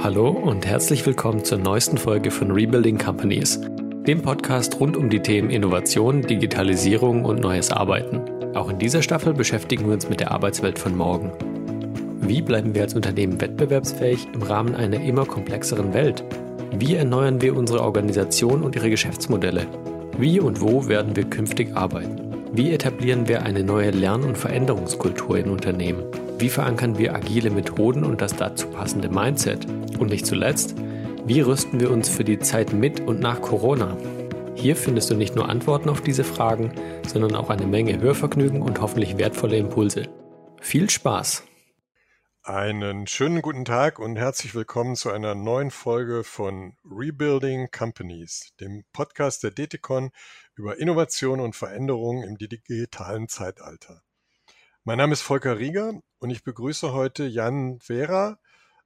Hallo und herzlich willkommen zur neuesten Folge von Rebuilding Companies, dem Podcast rund um die Themen Innovation, Digitalisierung und neues Arbeiten. Auch in dieser Staffel beschäftigen wir uns mit der Arbeitswelt von morgen. Wie bleiben wir als Unternehmen wettbewerbsfähig im Rahmen einer immer komplexeren Welt? Wie erneuern wir unsere Organisation und ihre Geschäftsmodelle? Wie und wo werden wir künftig arbeiten? Wie etablieren wir eine neue Lern- und Veränderungskultur in Unternehmen? Wie verankern wir agile Methoden und das dazu passende Mindset? Und nicht zuletzt, wie rüsten wir uns für die Zeit mit und nach Corona? Hier findest du nicht nur Antworten auf diese Fragen, sondern auch eine Menge Hörvergnügen und hoffentlich wertvolle Impulse. Viel Spaß! Einen schönen guten Tag und herzlich willkommen zu einer neuen Folge von Rebuilding Companies, dem Podcast der DTCon über Innovation und Veränderung im digitalen Zeitalter. Mein Name ist Volker Rieger und ich begrüße heute Jan Vera,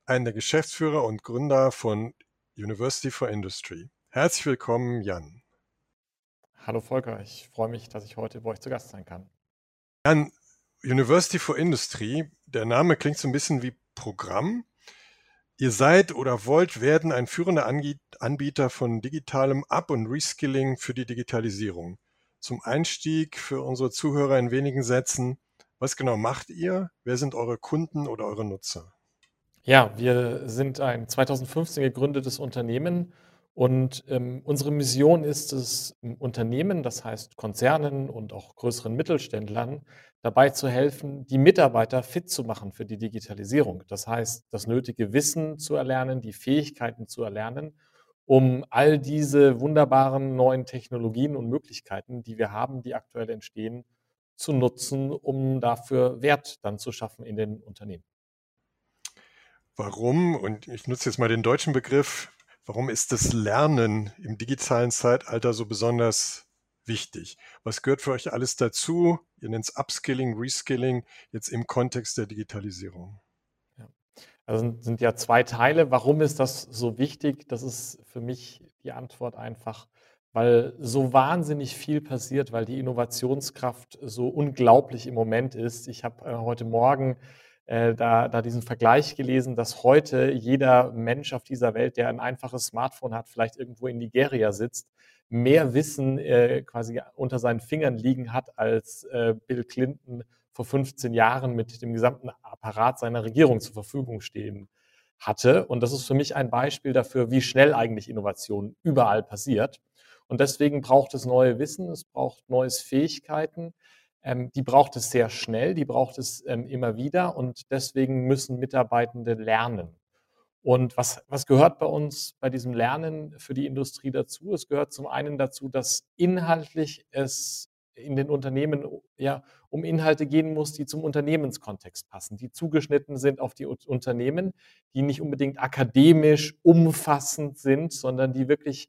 einen der Geschäftsführer und Gründer von University for Industry. Herzlich willkommen, Jan. Hallo Volker, ich freue mich, dass ich heute bei euch zu Gast sein kann. Jan, University for Industry, der Name klingt so ein bisschen wie Programm. Ihr seid oder wollt werden ein führender Anbieter von digitalem Up- und Reskilling für die Digitalisierung. Zum Einstieg für unsere Zuhörer in wenigen Sätzen. Was genau macht ihr? Wer sind eure Kunden oder eure Nutzer? Ja, wir sind ein 2015 gegründetes Unternehmen und ähm, unsere Mission ist es, Unternehmen, das heißt Konzernen und auch größeren Mittelständlern, dabei zu helfen, die Mitarbeiter fit zu machen für die Digitalisierung. Das heißt, das nötige Wissen zu erlernen, die Fähigkeiten zu erlernen, um all diese wunderbaren neuen Technologien und Möglichkeiten, die wir haben, die aktuell entstehen, zu nutzen, um dafür Wert dann zu schaffen in den Unternehmen. Warum, und ich nutze jetzt mal den deutschen Begriff, warum ist das Lernen im digitalen Zeitalter so besonders wichtig? Was gehört für euch alles dazu? Ihr nennt es Upskilling, Reskilling, jetzt im Kontext der Digitalisierung. Ja. Also sind ja zwei Teile. Warum ist das so wichtig? Das ist für mich die Antwort einfach, weil so wahnsinnig viel passiert, weil die Innovationskraft so unglaublich im Moment ist. Ich habe äh, heute Morgen äh, da, da diesen Vergleich gelesen, dass heute jeder Mensch auf dieser Welt, der ein einfaches Smartphone hat, vielleicht irgendwo in Nigeria sitzt, mehr Wissen äh, quasi unter seinen Fingern liegen hat, als äh, Bill Clinton vor 15 Jahren mit dem gesamten Apparat seiner Regierung zur Verfügung stehen hatte. Und das ist für mich ein Beispiel dafür, wie schnell eigentlich Innovation überall passiert. Und deswegen braucht es neue Wissen, es braucht neues Fähigkeiten. Ähm, die braucht es sehr schnell, die braucht es ähm, immer wieder und deswegen müssen Mitarbeitende lernen. Und was, was gehört bei uns bei diesem Lernen für die Industrie dazu? Es gehört zum einen dazu, dass inhaltlich es in den Unternehmen ja um Inhalte gehen muss, die zum Unternehmenskontext passen, die zugeschnitten sind auf die Unternehmen, die nicht unbedingt akademisch umfassend sind, sondern die wirklich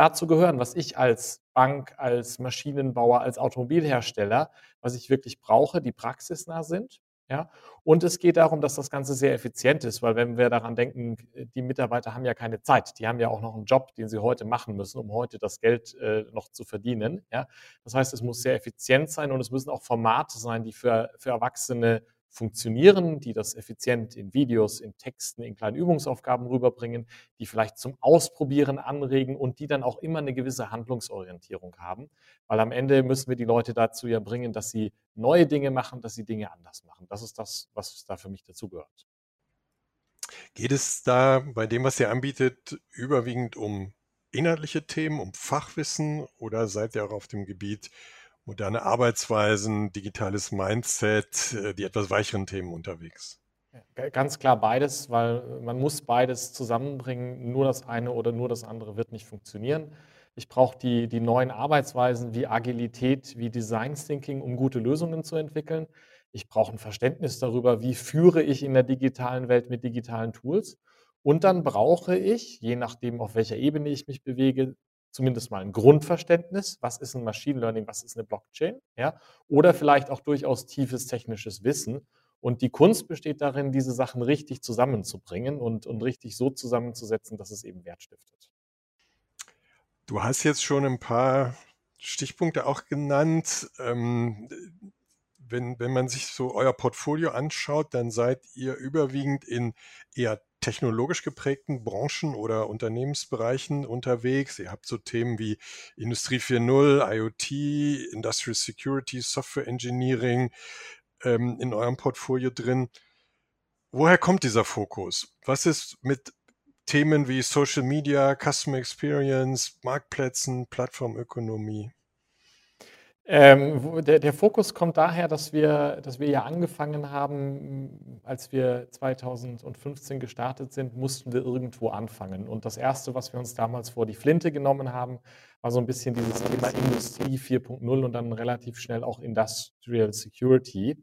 dazu gehören, was ich als Bank, als Maschinenbauer, als Automobilhersteller, was ich wirklich brauche, die praxisnah sind. Ja, und es geht darum, dass das Ganze sehr effizient ist, weil wenn wir daran denken, die Mitarbeiter haben ja keine Zeit, die haben ja auch noch einen Job, den sie heute machen müssen, um heute das Geld äh, noch zu verdienen. Ja, das heißt, es muss sehr effizient sein und es müssen auch Formate sein, die für, für Erwachsene funktionieren, die das effizient in Videos, in Texten, in kleinen Übungsaufgaben rüberbringen, die vielleicht zum Ausprobieren anregen und die dann auch immer eine gewisse Handlungsorientierung haben. Weil am Ende müssen wir die Leute dazu ja bringen, dass sie neue Dinge machen, dass sie Dinge anders machen. Das ist das, was da für mich dazugehört. Geht es da bei dem, was ihr anbietet, überwiegend um inhaltliche Themen, um Fachwissen oder seid ihr auch auf dem Gebiet moderne Arbeitsweisen, digitales Mindset, äh, die etwas weicheren Themen unterwegs? Ganz klar beides, weil man muss beides zusammenbringen. Nur das eine oder nur das andere wird nicht funktionieren. Ich brauche die, die neuen Arbeitsweisen wie Agilität, wie Design Thinking, um gute Lösungen zu entwickeln. Ich brauche ein Verständnis darüber, wie führe ich in der digitalen Welt mit digitalen Tools. Und dann brauche ich, je nachdem, auf welcher Ebene ich mich bewege, zumindest mal ein Grundverständnis, was ist ein Machine Learning, was ist eine Blockchain, ja, oder vielleicht auch durchaus tiefes technisches Wissen. Und die Kunst besteht darin, diese Sachen richtig zusammenzubringen und, und richtig so zusammenzusetzen, dass es eben Wert stiftet. Du hast jetzt schon ein paar Stichpunkte auch genannt. Ähm, wenn, wenn man sich so euer Portfolio anschaut, dann seid ihr überwiegend in eher technologisch geprägten Branchen oder Unternehmensbereichen unterwegs. Ihr habt so Themen wie Industrie 4.0, IoT, Industrial Security, Software Engineering ähm, in eurem Portfolio drin. Woher kommt dieser Fokus? Was ist mit Themen wie Social Media, Customer Experience, Marktplätzen, Plattformökonomie? Ähm, der, der, Fokus kommt daher, dass wir, dass wir ja angefangen haben, als wir 2015 gestartet sind, mussten wir irgendwo anfangen. Und das Erste, was wir uns damals vor die Flinte genommen haben, war so ein bisschen dieses Thema Industrie 4.0 und dann relativ schnell auch Industrial Security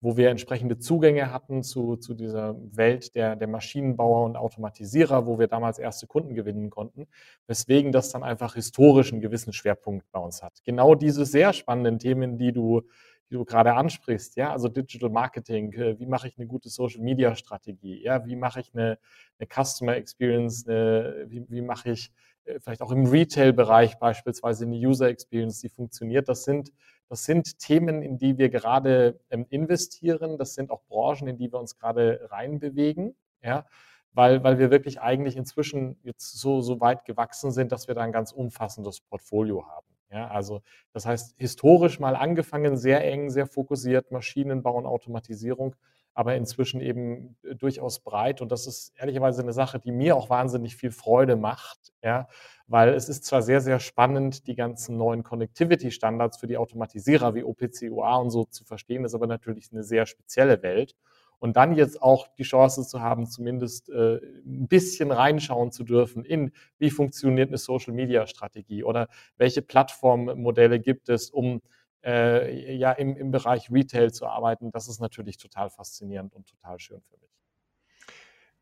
wo wir entsprechende Zugänge hatten zu, zu dieser Welt der, der Maschinenbauer und Automatisierer, wo wir damals erste Kunden gewinnen konnten, weswegen das dann einfach historisch einen gewissen Schwerpunkt bei uns hat. Genau diese sehr spannenden Themen, die du, die du gerade ansprichst, ja, also Digital Marketing, äh, wie mache ich eine gute Social Media Strategie, ja, wie mache ich eine, eine Customer Experience, eine, wie, wie mache ich äh, vielleicht auch im Retail-Bereich beispielsweise eine User Experience, die funktioniert. Das sind, das sind Themen, in die wir gerade ähm, investieren. Das sind auch Branchen, in die wir uns gerade reinbewegen. Ja, weil, weil wir wirklich eigentlich inzwischen jetzt so, so weit gewachsen sind, dass wir da ein ganz umfassendes Portfolio haben. Ja, also das heißt, historisch mal angefangen, sehr eng, sehr fokussiert, Maschinenbau und Automatisierung aber inzwischen eben äh, durchaus breit. Und das ist ehrlicherweise eine Sache, die mir auch wahnsinnig viel Freude macht, ja, weil es ist zwar sehr, sehr spannend, die ganzen neuen Connectivity-Standards für die Automatisierer wie OPC, UA und so zu verstehen, ist aber natürlich eine sehr spezielle Welt. Und dann jetzt auch die Chance zu haben, zumindest äh, ein bisschen reinschauen zu dürfen in, wie funktioniert eine Social-Media-Strategie oder welche Plattformmodelle gibt es, um äh, ja im, im Bereich Retail zu arbeiten, das ist natürlich total faszinierend und total schön für mich.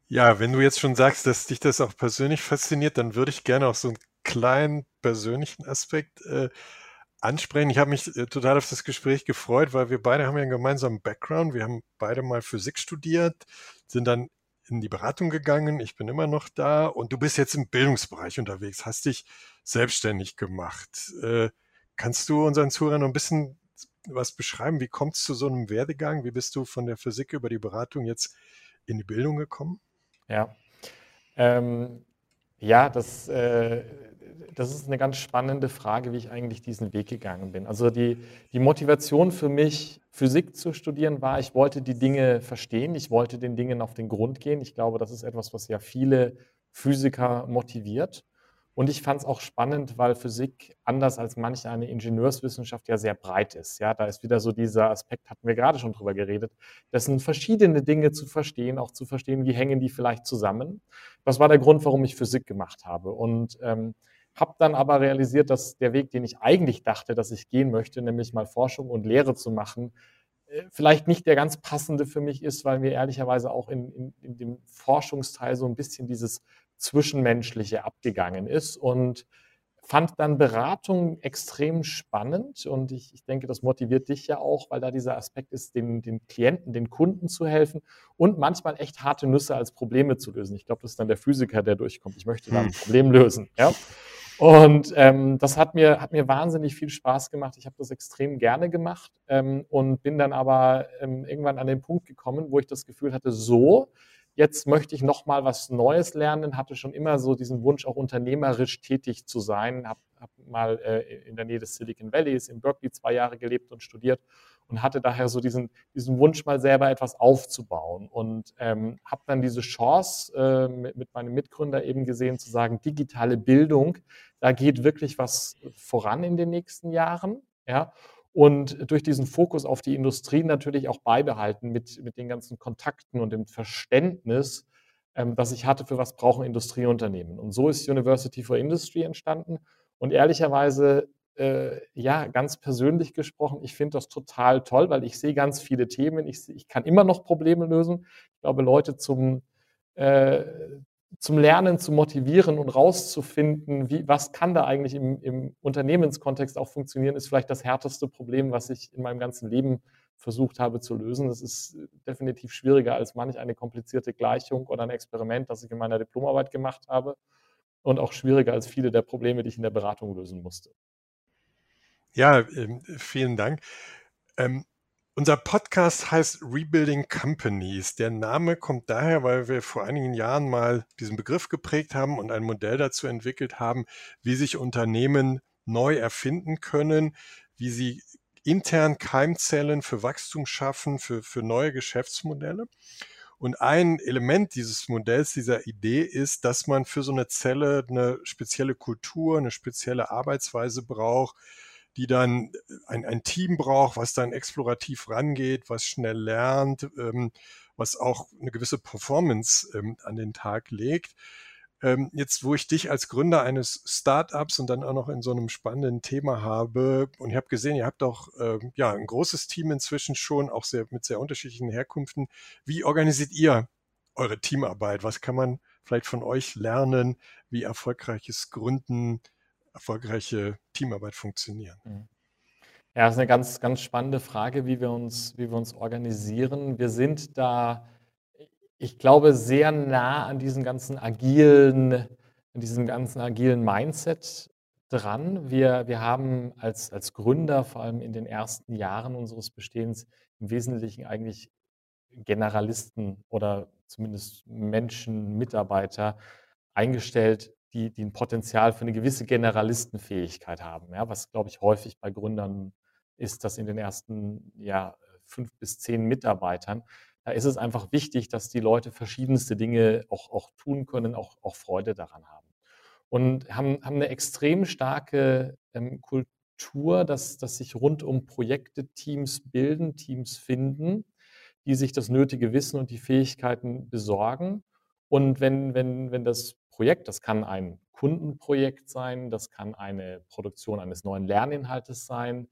Ja, wenn du jetzt schon sagst, dass dich das auch persönlich fasziniert, dann würde ich gerne auch so einen kleinen persönlichen Aspekt äh, ansprechen. Ich habe mich äh, total auf das Gespräch gefreut, weil wir beide haben ja einen gemeinsamen Background. Wir haben beide mal Physik studiert, sind dann in die Beratung gegangen. Ich bin immer noch da und du bist jetzt im Bildungsbereich unterwegs, hast dich selbstständig gemacht. Äh, Kannst du unseren Zuhörern noch ein bisschen was beschreiben? Wie kommt es zu so einem Werdegang? Wie bist du von der Physik über die Beratung jetzt in die Bildung gekommen? Ja, ähm, ja das, äh, das ist eine ganz spannende Frage, wie ich eigentlich diesen Weg gegangen bin. Also die, die Motivation für mich, Physik zu studieren, war, ich wollte die Dinge verstehen, ich wollte den Dingen auf den Grund gehen. Ich glaube, das ist etwas, was ja viele Physiker motiviert. Und ich fand es auch spannend, weil Physik anders als manche eine Ingenieurswissenschaft ja sehr breit ist. Ja, da ist wieder so dieser Aspekt, hatten wir gerade schon drüber geredet. Das sind verschiedene Dinge zu verstehen, auch zu verstehen, wie hängen die vielleicht zusammen. Das war der Grund, warum ich Physik gemacht habe. Und ähm, habe dann aber realisiert, dass der Weg, den ich eigentlich dachte, dass ich gehen möchte, nämlich mal Forschung und Lehre zu machen, äh, vielleicht nicht der ganz passende für mich ist, weil mir ehrlicherweise auch in, in, in dem Forschungsteil so ein bisschen dieses Zwischenmenschliche abgegangen ist und fand dann Beratung extrem spannend und ich, ich, denke, das motiviert dich ja auch, weil da dieser Aspekt ist, den, den Klienten, den Kunden zu helfen und manchmal echt harte Nüsse als Probleme zu lösen. Ich glaube, das ist dann der Physiker, der durchkommt. Ich möchte da ein hm. Problem lösen. Ja? Und ähm, das hat mir, hat mir wahnsinnig viel Spaß gemacht. Ich habe das extrem gerne gemacht ähm, und bin dann aber ähm, irgendwann an den Punkt gekommen, wo ich das Gefühl hatte, so, jetzt möchte ich noch mal was Neues lernen, hatte schon immer so diesen Wunsch, auch unternehmerisch tätig zu sein, habe hab mal äh, in der Nähe des Silicon Valleys in Berkeley zwei Jahre gelebt und studiert und hatte daher so diesen, diesen Wunsch, mal selber etwas aufzubauen. Und ähm, habe dann diese Chance äh, mit, mit meinem Mitgründer eben gesehen, zu sagen, digitale Bildung, da geht wirklich was voran in den nächsten Jahren. Ja, und durch diesen Fokus auf die Industrie natürlich auch beibehalten mit, mit den ganzen Kontakten und dem Verständnis, ähm, das ich hatte, für was brauchen Industrieunternehmen. Und so ist University for Industry entstanden. Und ehrlicherweise, äh, ja, ganz persönlich gesprochen, ich finde das total toll, weil ich sehe ganz viele Themen. Ich, ich kann immer noch Probleme lösen. Ich glaube, Leute zum, äh, zum Lernen zu motivieren und rauszufinden, wie, was kann da eigentlich im, im Unternehmenskontext auch funktionieren, ist vielleicht das härteste Problem, was ich in meinem ganzen Leben versucht habe zu lösen. Das ist definitiv schwieriger als manch eine komplizierte Gleichung oder ein Experiment, das ich in meiner Diplomarbeit gemacht habe und auch schwieriger als viele der Probleme, die ich in der Beratung lösen musste. Ja, ähm, vielen Dank. Ähm, Unser Podcast heißt Rebuilding Companies. Der Name kommt daher, weil wir vor einigen Jahren mal diesen Begriff geprägt haben und ein Modell dazu entwickelt haben, wie sich Unternehmen neu erfinden können, wie sie intern Keimzellen für Wachstum schaffen, für, für neue Geschäftsmodelle. Und ein Element dieses Modells, dieser Idee ist, dass man für so eine Zelle eine spezielle Kultur, eine spezielle Arbeitsweise braucht, die dann ein, ein Team braucht, was dann explorativ rangeht, was schnell lernt, ähm, was auch eine gewisse Performance ähm, an den Tag legt. Ähm, jetzt, wo ich dich als Gründer eines Startups und dann auch noch in so einem spannenden Thema habe, und ich habe gesehen, ihr habt auch ähm, ja, ein großes Team inzwischen schon, auch sehr, mit sehr unterschiedlichen Herkünften. Wie organisiert ihr eure Teamarbeit? Was kann man vielleicht von euch lernen, wie erfolgreiches Gründen erfolgreiche Teamarbeit funktionieren? Mhm. Ja, das ist eine ganz, ganz spannende Frage, wie wir uns, wie wir uns organisieren. Wir sind da, ich glaube, sehr nah an diesem ganzen agilen, an diesem ganzen agilen Mindset dran. Wir, wir haben als, als Gründer, vor allem in den ersten Jahren unseres Bestehens, im Wesentlichen eigentlich Generalisten oder zumindest Menschen, Mitarbeiter eingestellt, die, die ein Potenzial für eine gewisse Generalistenfähigkeit haben. Ja, was, glaube ich, häufig bei Gründern ist, dass in den ersten ja, fünf bis zehn Mitarbeitern, da ist es einfach wichtig, dass die Leute verschiedenste Dinge auch, auch tun können, auch, auch Freude daran haben. Und haben, haben eine extrem starke ähm, Kultur, dass, dass sich rund um Projekte Teams bilden, Teams finden, die sich das nötige Wissen und die Fähigkeiten besorgen. Und wenn, wenn, wenn das Projekt. Das kann ein Kundenprojekt sein, das kann eine Produktion eines neuen Lerninhaltes sein.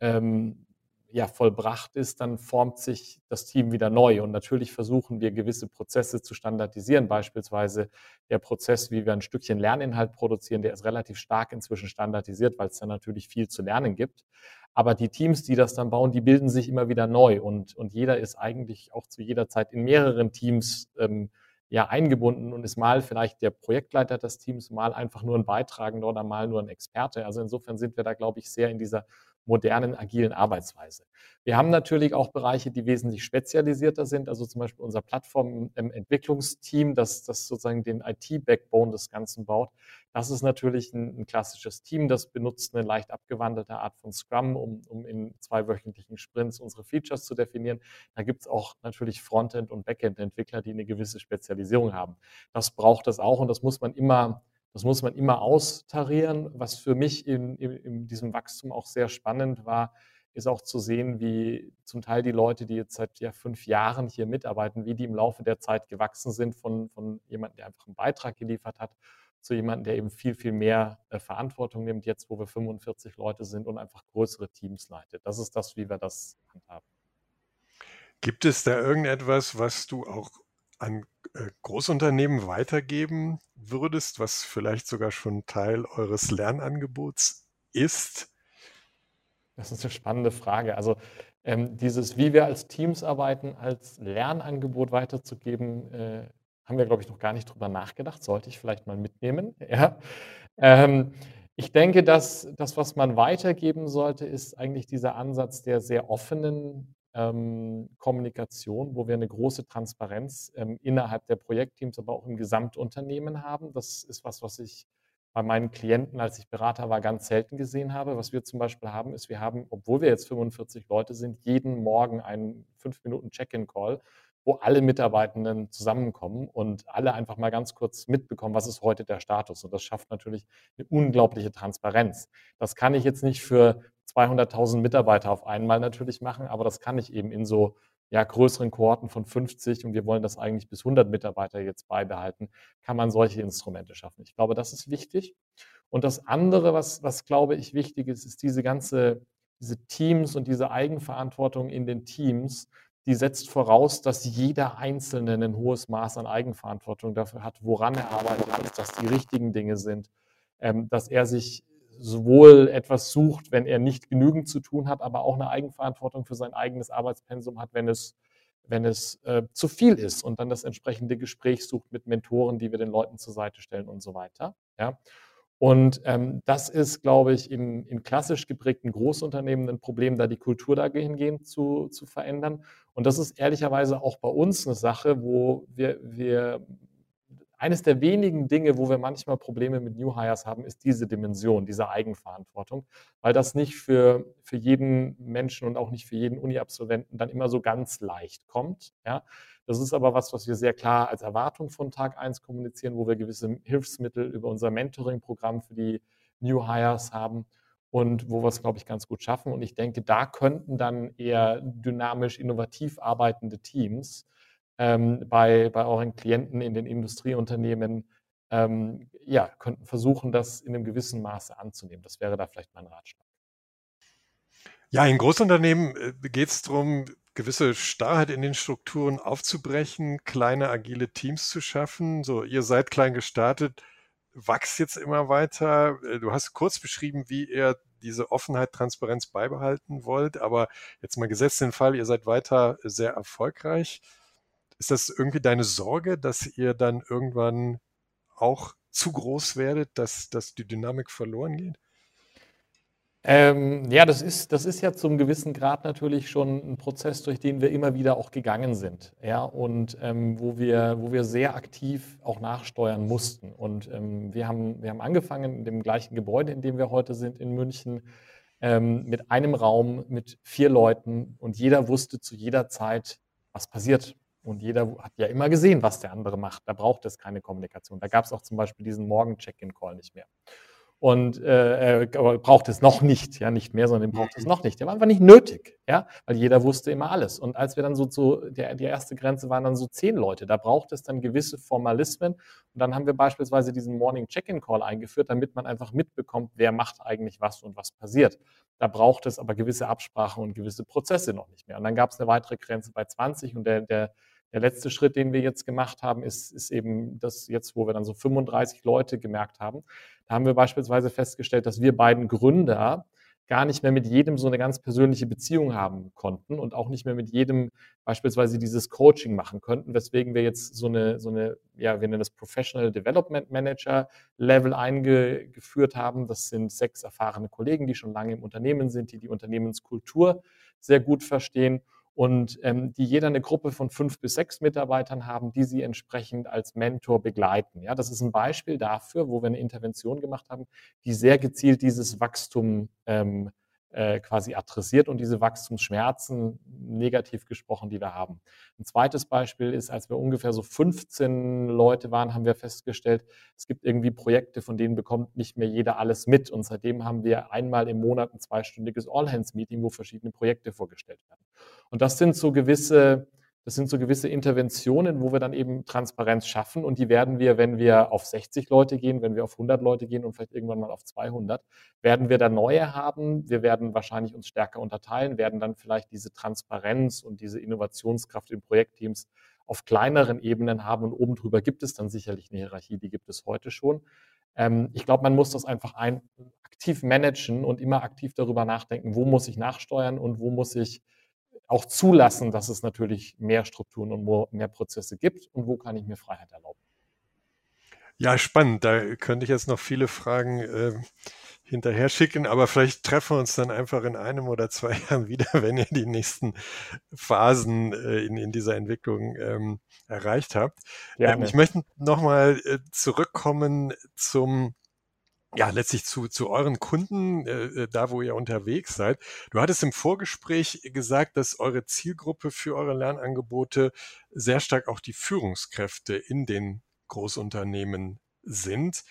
Ähm, ja, vollbracht ist, dann formt sich das Team wieder neu. Und natürlich versuchen wir gewisse Prozesse zu standardisieren. Beispielsweise der Prozess, wie wir ein Stückchen Lerninhalt produzieren, der ist relativ stark inzwischen standardisiert, weil es da natürlich viel zu lernen gibt. Aber die Teams, die das dann bauen, die bilden sich immer wieder neu. Und, und jeder ist eigentlich auch zu jeder Zeit in mehreren Teams ähm, ja eingebunden und ist mal vielleicht der Projektleiter des Teams, mal einfach nur ein Beitragender oder mal nur ein Experte. Also insofern sind wir da, glaube ich, sehr in dieser modernen, agilen Arbeitsweise. Wir haben natürlich auch Bereiche, die wesentlich spezialisierter sind, also zum Beispiel unser Plattformentwicklungsteam, das, das sozusagen den IT-Backbone des Ganzen baut. Das ist natürlich ein, ein, klassisches Team, das benutzt eine leicht abgewandelte Art von Scrum, um, um in zweiwöchentlichen Sprints unsere Features zu definieren. Da gibt es auch natürlich Frontend- und Backend-Entwickler, die eine gewisse Spezialisierung haben. Das braucht es auch und das muss man immer das muss man immer austarieren. Was für mich in, in, in, diesem Wachstum auch sehr spannend war, ist auch zu sehen, wie zum Teil die Leute, die jetzt seit ja, fünf Jahren hier mitarbeiten, wie die im Laufe der Zeit gewachsen sind von, von jemandem, der einfach einen Beitrag geliefert hat, zu jemandem, der eben viel, viel mehr äh, Verantwortung nimmt, jetzt wo wir 45 Leute sind und einfach größere Teams leitet. Das ist das, wie wir das handhaben. Gibt es da irgendetwas, was du auch an Großunternehmen weitergeben würdest, was vielleicht sogar schon Teil eures Lernangebots ist? Das ist eine spannende Frage. Also ähm, dieses, wie wir als Teams arbeiten, als Lernangebot weiterzugeben, äh, haben wir, glaube ich, noch gar nicht drüber nachgedacht. Sollte ich vielleicht mal mitnehmen. Ja. Ähm, ich denke, dass das, was man weitergeben sollte, ist eigentlich dieser Ansatz der sehr offenen ähm, Kommunikation, wo wir eine große Transparenz ähm, innerhalb der Projektteams, aber auch im Gesamtunternehmen haben. Das ist was, was ich bei meinen Klienten, als ich Berater war, ganz selten gesehen habe. Was wir zum Beispiel haben, ist, wir haben, obwohl wir jetzt 45 Leute sind, jeden Morgen einen 5-Minuten-Check-in-Call, wo alle Mitarbeitenden zusammenkommen und alle einfach mal ganz kurz mitbekommen, was ist heute der Status. Und das schafft natürlich eine unglaubliche Transparenz. Das kann ich jetzt nicht für 200.000 Mitarbeiter auf einmal natürlich machen, aber das kann ich eben in so ja, größeren Kohorten von 50 und wir wollen das eigentlich bis 100 Mitarbeiter jetzt beibehalten, kann man solche Instrumente schaffen. Ich glaube, das ist wichtig. Und das andere, was, was glaube ich wichtig ist, ist diese ganze, diese Teams und diese Eigenverantwortung in den Teams, die setzt voraus, dass jeder Einzelne ein hohes Maß an Eigenverantwortung dafür hat, woran er arbeitet, dass das die richtigen Dinge sind, ähm, dass er sich sowohl etwas sucht, wenn er nicht genügend zu tun hat, aber auch eine Eigenverantwortung für sein eigenes Arbeitspensum hat, wenn es, wenn es äh, zu viel ist und dann das entsprechende Gespräch sucht mit Mentoren, die wir den Leuten zur Seite stellen und so weiter. Ja. Und ähm, das ist, glaube ich, in, in, klassisch geprägten Großunternehmen ein Problem, da die Kultur dahingehend zu, zu verändern. Und das ist ehrlicherweise auch bei uns eine Sache, wo wir, wir eines der wenigen Dinge, wo wir manchmal Probleme mit New Hires haben, ist diese Dimension, diese Eigenverantwortung, weil das nicht für, für jeden Menschen und auch nicht für jeden Uni-Absolventen dann immer so ganz leicht kommt. Ja. Das ist aber was, was wir sehr klar als Erwartung von Tag 1 kommunizieren, wo wir gewisse Hilfsmittel über unser Mentoring-Programm für die New Hires haben und wo wir es, glaube ich, ganz gut schaffen. Und ich denke, da könnten dann eher dynamisch, innovativ arbeitende Teams ähm, bei, bei euren Klienten in den Industrieunternehmen ähm, ja, könnten versuchen, das in einem gewissen Maße anzunehmen. Das wäre da vielleicht mein Ratschlag. Ja, in Großunternehmen äh, geht es darum, gewisse Starrheit in den Strukturen aufzubrechen, kleine agile Teams zu schaffen. So, ihr seid klein gestartet, wachst jetzt immer weiter. Äh, du hast kurz beschrieben, wie ihr diese Offenheit, Transparenz beibehalten wollt, aber jetzt mal gesetzt den Fall, ihr seid weiter sehr erfolgreich. Ist das irgendwie deine Sorge, dass ihr dann irgendwann auch zu groß werdet, dass, dass die Dynamik verloren geht? Ähm, ja, das ist, das ist ja zum gewissen Grad natürlich schon ein Prozess, durch den wir immer wieder auch gegangen sind. Ja, und ähm, wo, wir, wo wir sehr aktiv auch nachsteuern mussten. Und ähm, wir, haben, wir haben angefangen in dem gleichen Gebäude, in dem wir heute sind, in München, ähm, mit einem Raum mit vier Leuten und jeder wusste zu jeder Zeit, was passiert. Und jeder hat ja immer gesehen, was der andere macht. Da braucht es keine Kommunikation. Da gab es auch zum Beispiel diesen Morgen-Check-in-Call nicht mehr und äh, er braucht es noch nicht, ja, nicht mehr, sondern braucht es mhm. noch nicht. Der war einfach nicht nötig, ja, weil jeder wusste immer alles. Und als wir dann so zu, der, die erste Grenze waren dann so zehn Leute, da braucht es dann gewisse Formalismen. Und dann haben wir beispielsweise diesen Morning Check-in Call eingeführt, damit man einfach mitbekommt, wer macht eigentlich was und was passiert. Da braucht es aber gewisse Absprachen und gewisse Prozesse noch nicht mehr. Und dann gab es eine weitere Grenze bei 20 und der, der der letzte Schritt, den wir jetzt gemacht haben, ist, ist eben das jetzt, wo wir dann so 35 Leute gemerkt haben. Da haben wir beispielsweise festgestellt, dass wir beiden Gründer gar nicht mehr mit jedem so eine ganz persönliche Beziehung haben konnten und auch nicht mehr mit jedem beispielsweise dieses Coaching machen könnten, weswegen wir jetzt so eine, so eine, ja, wir nennen das Professional Development Manager Level eingeführt haben. Das sind sechs erfahrene Kollegen, die schon lange im Unternehmen sind, die die Unternehmenskultur sehr gut verstehen und ähm, die jeder eine Gruppe von fünf bis sechs Mitarbeitern haben, die sie entsprechend als Mentor begleiten. Ja, das ist ein Beispiel dafür, wo wir eine Intervention gemacht haben, die sehr gezielt dieses Wachstum ähm, äh, quasi adressiert und diese Wachstumsschmerzen, negativ gesprochen, die wir haben. Ein zweites Beispiel ist, als wir ungefähr so 15 Leute waren, haben wir festgestellt, es gibt irgendwie Projekte, von denen bekommt nicht mehr jeder alles mit. Und seitdem haben wir einmal im Monat ein zweistündiges All-Hands-Meeting, wo verschiedene Projekte vorgestellt werden. Und das sind so gewisse das sind so gewisse Interventionen, wo wir dann eben Transparenz schaffen und die werden wir, wenn wir auf 60 Leute gehen, wenn wir auf 100 Leute gehen und vielleicht irgendwann mal auf 200, werden wir da neue haben. Wir werden wahrscheinlich uns stärker unterteilen, werden dann vielleicht diese Transparenz und diese Innovationskraft in Projektteams auf kleineren Ebenen haben und oben drüber gibt es dann sicherlich eine Hierarchie, die gibt es heute schon. Ähm, ich glaube, man muss das einfach ein, aktiv managen und immer aktiv darüber nachdenken, wo muss ich nachsteuern und wo muss ich auch zulassen, dass es natürlich mehr Strukturen und mehr Prozesse gibt und wo kann ich mir Freiheit erlauben. Ja, spannend. Da könnte ich jetzt noch viele Fragen äh, hinterher schicken, aber vielleicht treffen wir uns dann einfach in einem oder zwei Jahren wieder, wenn ihr die nächsten Phasen äh, in, in dieser Entwicklung ähm, erreicht habt. Ähm, ich möchte nochmal äh, zurückkommen zum ja, letztlich zu, zu euren Kunden, äh, äh, da wo ihr unterwegs seid. Du hattest im Vorgespräch gesagt, dass eure Zielgruppe für eure Lernangebote sehr stark auch die Führungskräfte in den Großunternehmen sind.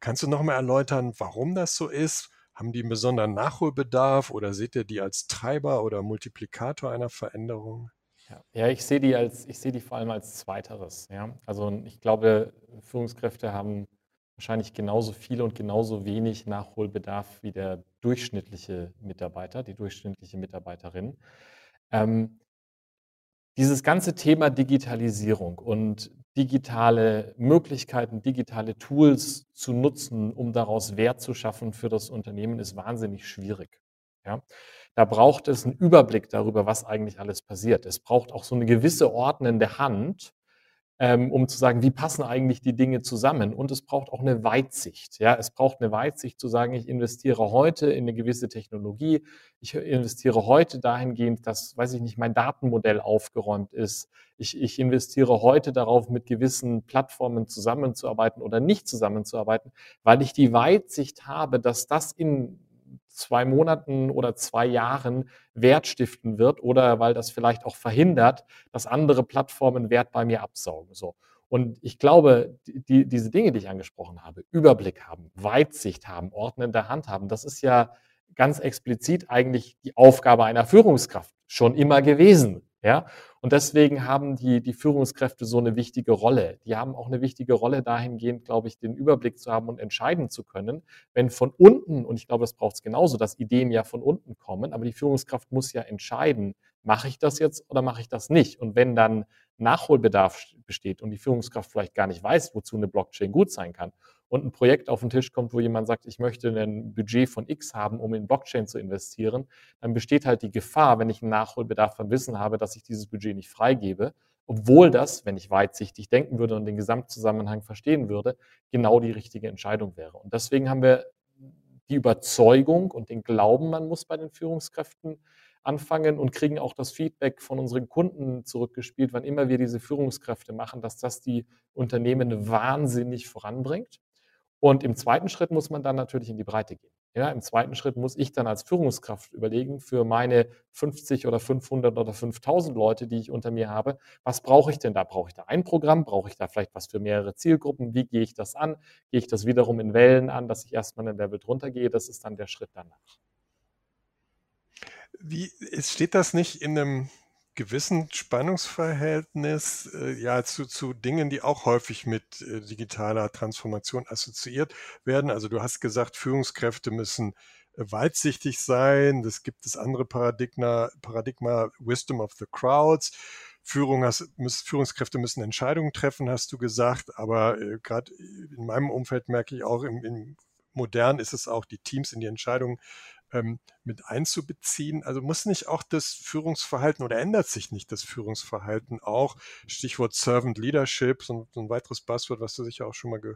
Kannst du nochmal erläutern, warum das so ist? Haben die einen besonderen Nachholbedarf oder seht ihr die als Treiber oder Multiplikator einer Veränderung? Ja, ja ich sehe die als, ich sehe die vor allem als Zweiteres. Ja? Also ich glaube, Führungskräfte haben wahrscheinlich genauso viel und genauso wenig Nachholbedarf wie der durchschnittliche Mitarbeiter, die durchschnittliche Mitarbeiterin. Ähm, dieses ganze Thema Digitalisierung und digitale Möglichkeiten, digitale Tools zu nutzen, um daraus Wert zu schaffen für das Unternehmen, ist wahnsinnig schwierig. Ja? Da braucht es einen Überblick darüber, was eigentlich alles passiert. Es braucht auch so eine gewisse ordnende Hand, ähm, um zu sagen, wie passen eigentlich die Dinge zusammen. Und es braucht auch eine Weitsicht. Ja, es braucht eine Weitsicht zu sagen, ich investiere heute in eine gewisse Technologie. Ich investiere heute dahingehend, dass, weiß ich nicht, mein Datenmodell aufgeräumt ist. Ich, ich investiere heute darauf, mit gewissen Plattformen zusammenzuarbeiten oder nicht zusammenzuarbeiten, weil ich die Weitsicht habe, dass das in zwei Monaten oder zwei Jahren Wert stiften wird oder weil das vielleicht auch verhindert, dass andere Plattformen Wert bei mir absaugen. So. Und ich glaube, die, diese Dinge, die ich angesprochen habe, Überblick haben, Weitsicht haben, ordnende Hand haben, das ist ja ganz explizit eigentlich die Aufgabe einer Führungskraft schon immer gewesen. Ja? Und deswegen haben die, die Führungskräfte so eine wichtige Rolle. Die haben auch eine wichtige Rolle dahingehend, glaube ich, den Überblick zu haben und entscheiden zu können. Wenn von unten, und ich glaube, das braucht es genauso, dass Ideen ja von unten kommen, aber die Führungskraft muss ja entscheiden, mache ich das jetzt oder mache ich das nicht? Und wenn dann Nachholbedarf besteht und die Führungskraft vielleicht gar nicht weiß, wozu eine Blockchain gut sein kann und ein Projekt auf den Tisch kommt, wo jemand sagt, ich möchte ein Budget von X haben, um in Blockchain zu investieren, dann besteht halt die Gefahr, wenn ich einen Nachholbedarf von Wissen habe, dass ich dieses Budget nicht freigebe, obwohl das, wenn ich weitsichtig denken würde und den Gesamtzusammenhang verstehen würde, genau die richtige Entscheidung wäre. Und deswegen haben wir die Überzeugung und den Glauben, man muss bei den Führungskräften anfangen und kriegen auch das Feedback von unseren Kunden zurückgespielt, wann immer wir diese Führungskräfte machen, dass das die Unternehmen wahnsinnig voranbringt. Und im zweiten Schritt muss man dann natürlich in die Breite gehen. Ja, Im zweiten Schritt muss ich dann als Führungskraft überlegen, für meine 50 oder 500 oder 5000 Leute, die ich unter mir habe, was brauche ich denn da? Brauche ich da ein Programm? Brauche ich da vielleicht was für mehrere Zielgruppen? Wie gehe ich das an? Gehe ich das wiederum in Wellen an, dass ich erstmal ein Level drunter gehe? Das ist dann der Schritt danach. Wie, steht das nicht in einem gewissen Spannungsverhältnis äh, ja zu, zu Dingen, die auch häufig mit äh, digitaler Transformation assoziiert werden. Also du hast gesagt, Führungskräfte müssen äh, weitsichtig sein. Das gibt es andere Paradigma, Paradigma Wisdom of the Crowds. Führung hast, muss, Führungskräfte müssen Entscheidungen treffen, hast du gesagt. Aber äh, gerade in meinem Umfeld merke ich auch, im, im modern ist es auch, die Teams in die Entscheidungen ähm, mit einzubeziehen. Also muss nicht auch das Führungsverhalten oder ändert sich nicht das Führungsverhalten auch? Stichwort Servant Leadership, so, so ein weiteres Buzzword, was du sicher auch schon mal ge,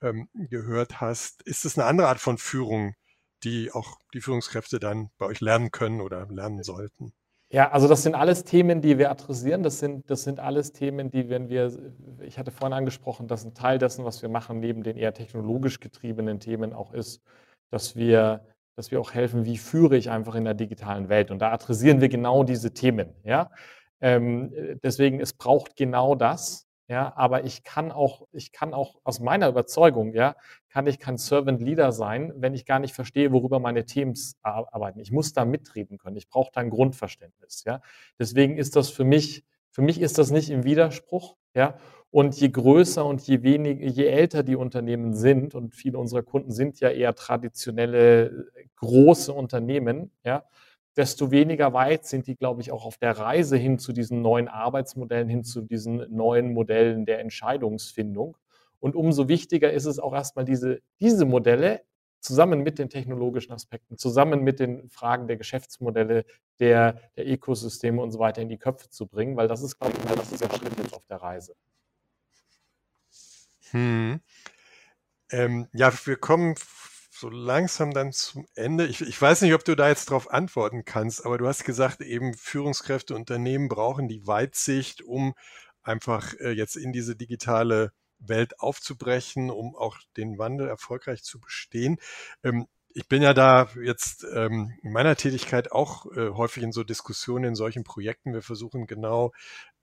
ähm, gehört hast. Ist es eine andere Art von Führung, die auch die Führungskräfte dann bei euch lernen können oder lernen sollten? Ja, also das sind alles Themen, die wir adressieren. Das sind, das sind alles Themen, die, wenn wir, ich hatte vorhin angesprochen, dass ein Teil dessen, was wir machen, neben den eher technologisch getriebenen Themen auch ist, dass wir dass wir auch helfen, wie führe ich einfach in der digitalen Welt. Und da adressieren wir genau diese Themen. Ja? Ähm, deswegen, es braucht genau das. Ja, aber ich kann auch, ich kann auch aus meiner Überzeugung, ja, kann ich kein Servant Leader sein, wenn ich gar nicht verstehe, worüber meine Teams arbeiten. Ich muss da mitreden können. Ich brauche da ein Grundverständnis. Ja, deswegen ist das für mich, für mich ist das nicht im Widerspruch. Ja, und je größer und je weniger, je älter die Unternehmen sind, und viele unserer Kunden sind ja eher traditionelle große Unternehmen, ja, desto weniger weit sind die, glaube ich, auch auf der Reise hin zu diesen neuen Arbeitsmodellen, hin zu diesen neuen Modellen der Entscheidungsfindung. Und umso wichtiger ist es auch erstmal, diese, diese Modelle zusammen mit den technologischen Aspekten, zusammen mit den Fragen der Geschäftsmodelle, der, der Ökosysteme und so weiter in die Köpfe zu bringen, weil das ist, glaube ich, das ist der Schritt jetzt auf der Reise. Hm. Ähm, ja, wir kommen so langsam dann zum Ende. Ich, ich, weiß nicht, ob du da jetzt darauf antworten kannst, aber du hast gesagt, eben Führungskräfte, Unternehmen brauchen die Weitsicht, um einfach äh, jetzt in diese digitale Welt aufzubrechen, um auch den Wandel erfolgreich zu bestehen. Ähm, ich bin ja da jetzt ähm, in meiner Tätigkeit auch äh, häufig in so Diskussionen in solchen Projekten. Wir versuchen genau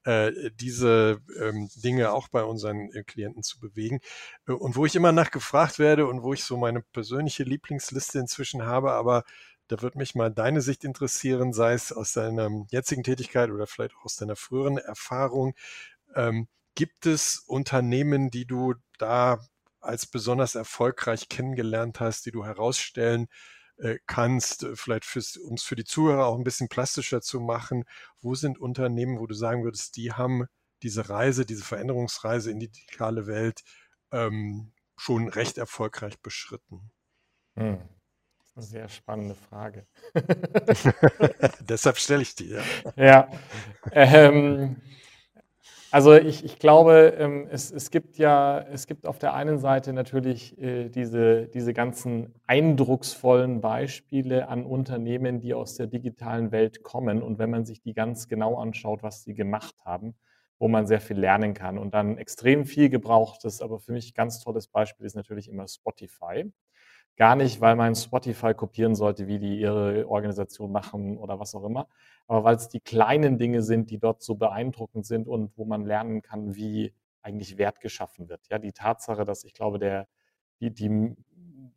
äh, diese ähm, Dinge auch bei unseren äh, Klienten zu bewegen. Äh, und wo ich immer nachgefragt werde und wo ich so meine persönliche Lieblingsliste inzwischen habe, aber da wird mich mal deine Sicht interessieren, sei es aus deiner jetzigen Tätigkeit oder vielleicht auch aus deiner früheren Erfahrung. Ähm, gibt es Unternehmen, die du da als besonders erfolgreich kennengelernt hast, die du herausstellen äh, kannst, äh, vielleicht um es für die Zuhörer auch ein bisschen plastischer zu machen, wo sind Unternehmen, wo du sagen würdest, die haben diese Reise, diese Veränderungsreise in die digitale Welt ähm, schon recht erfolgreich beschritten? Hm. Das ist eine sehr spannende Frage. Deshalb stelle ich die. Ja, ja ähm, Also ich, ich glaube, ähm, es, es, gibt ja, es gibt auf der einen Seite natürlich äh, diese, diese ganzen eindrucksvollen Beispiele an Unternehmen, die aus der digitalen Welt kommen. Und wenn man sich die ganz genau anschaut, was sie gemacht haben, wo man sehr viel lernen kann. Und dann extrem viel gebrauchtes, aber für mich ganz tolles Beispiel ist natürlich immer Spotify. Gar nicht, weil man Spotify kopieren sollte, wie die ihre Organisation machen oder was auch immer, aber weil es die kleinen Dinge sind, die dort so beeindruckend sind und wo man lernen kann, wie eigentlich Wert geschaffen wird. Ja, die Tatsache, dass ich glaube, der, die, die,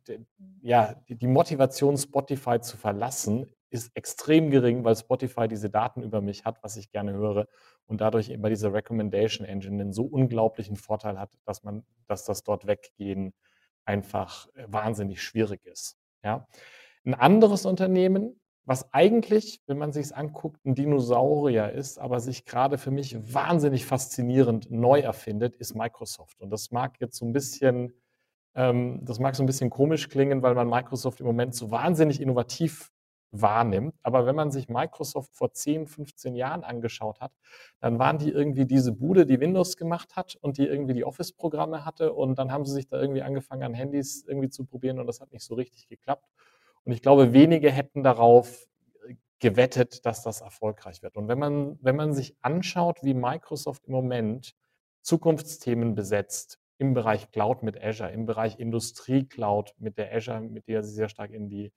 der, ja, die, die Motivation, Spotify zu verlassen, ist extrem gering, weil Spotify diese Daten über mich hat, was ich gerne höre und dadurch immer diese Recommendation Engine einen so unglaublichen Vorteil hat, dass man, dass das dort weggehen einfach wahnsinnig schwierig ist. Ja. Ein anderes Unternehmen, was eigentlich, wenn man sich es anguckt, ein Dinosaurier ist, aber sich gerade für mich wahnsinnig faszinierend neu erfindet, ist Microsoft. Und das mag jetzt so ein bisschen, ähm, das mag so ein bisschen komisch klingen, weil man Microsoft im Moment so wahnsinnig innovativ wahrnimmt. Aber wenn man sich Microsoft vor 10, 15 Jahren angeschaut hat, dann waren die irgendwie diese Bude, die Windows gemacht hat und die irgendwie die Office-Programme hatte. Und dann haben sie sich da irgendwie angefangen, an Handys irgendwie zu probieren und das hat nicht so richtig geklappt. Und ich glaube, wenige hätten darauf äh, gewettet, dass das erfolgreich wird. Und wenn man, wenn man sich anschaut, wie Microsoft im Moment Zukunftsthemen besetzt, im Bereich Cloud mit Azure, im Bereich Industrie Cloud mit der Azure, mit der sie sehr stark in die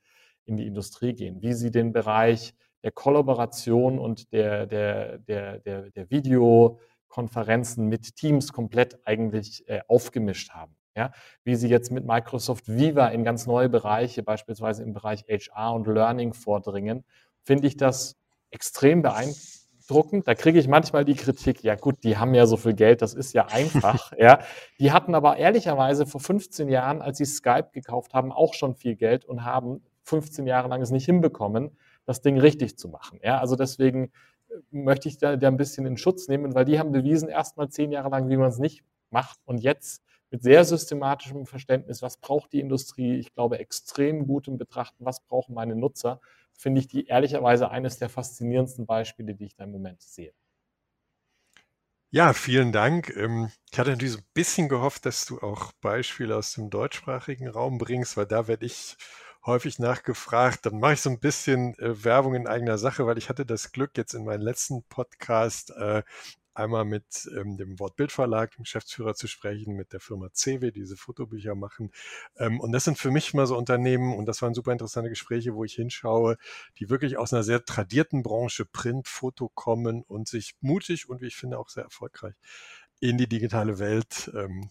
in die Industrie gehen, wie sie den Bereich der Kollaboration und der, der, der, der, der Videokonferenzen mit Teams komplett eigentlich äh, aufgemischt haben. Ja, wie sie jetzt mit Microsoft Viva in ganz neue Bereiche, beispielsweise im Bereich HR und Learning vordringen, finde ich das extrem beeindruckend. Da kriege ich manchmal die Kritik, ja gut, die haben ja so viel Geld, das ist ja einfach. ja. Die hatten aber ehrlicherweise vor 15 Jahren, als sie Skype gekauft haben, auch schon viel Geld und haben 15 Jahre lang es nicht hinbekommen, das Ding richtig zu machen. Ja, also deswegen äh, möchte ich da, da ein bisschen in Schutz nehmen, weil die haben bewiesen erst mal zehn Jahre lang, wie man es nicht macht. Und jetzt mit sehr systematischem Verständnis, was braucht die Industrie, ich glaube, extrem gutem Betrachten, was brauchen meine Nutzer, finde ich die ehrlicherweise eines der faszinierendsten Beispiele, die ich da im Moment sehe. Ja, vielen Dank. Ähm, ich hatte natürlich so ein bisschen gehofft, dass du auch Beispiele aus dem deutschsprachigen Raum bringst, weil da werde ich häufig nachgefragt. Dann mache ich so ein bisschen äh, Werbung in eigener Sache, weil ich hatte das Glück, jetzt in meinem letzten Podcast äh, einmal mit ähm, dem Wortbildverlag, dem Geschäftsführer zu sprechen, mit der Firma CW, die diese Fotobücher machen. Ähm, und das sind für mich mal so Unternehmen, und das waren super interessante Gespräche, wo ich hinschaue, die wirklich aus einer sehr tradierten Branche Print, Foto kommen und sich mutig und wie ich finde auch sehr erfolgreich in die digitale Welt ähm,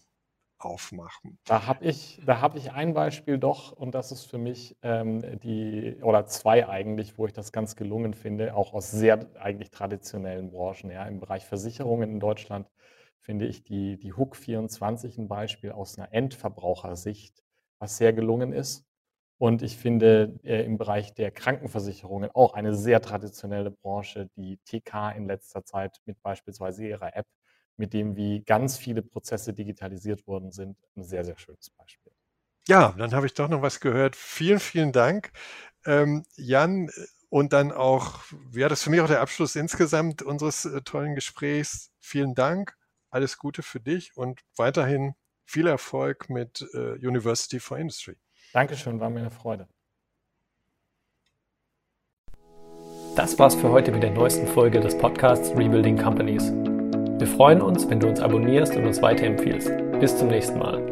aufmachen. Da habe ich, hab ich ein Beispiel doch und das ist für mich ähm, die, oder zwei eigentlich, wo ich das ganz gelungen finde, auch aus sehr eigentlich traditionellen Branchen. Ja. Im Bereich Versicherungen in Deutschland finde ich die, die Hook 24 ein Beispiel aus einer Endverbrauchersicht, was sehr gelungen ist. Und ich finde äh, im Bereich der Krankenversicherungen auch eine sehr traditionelle Branche, die TK in letzter Zeit mit beispielsweise ihrer App mit dem wie ganz viele Prozesse digitalisiert worden sind, ein sehr, sehr schönes Beispiel. Ja, dann habe ich doch noch was gehört. Vielen, vielen Dank, ähm, Jan. Und dann auch, ja, das ist für mich auch der Abschluss insgesamt unseres äh, tollen Gesprächs. Vielen Dank, alles Gute für dich und weiterhin viel Erfolg mit äh, University for Industry. Dankeschön, war mir eine Freude. Das war's für heute mit der neuesten Folge des Podcasts Rebuilding Companies. Wir freuen uns, wenn du uns abonnierst und uns weiterempfiehlst. Bis zum nächsten Mal.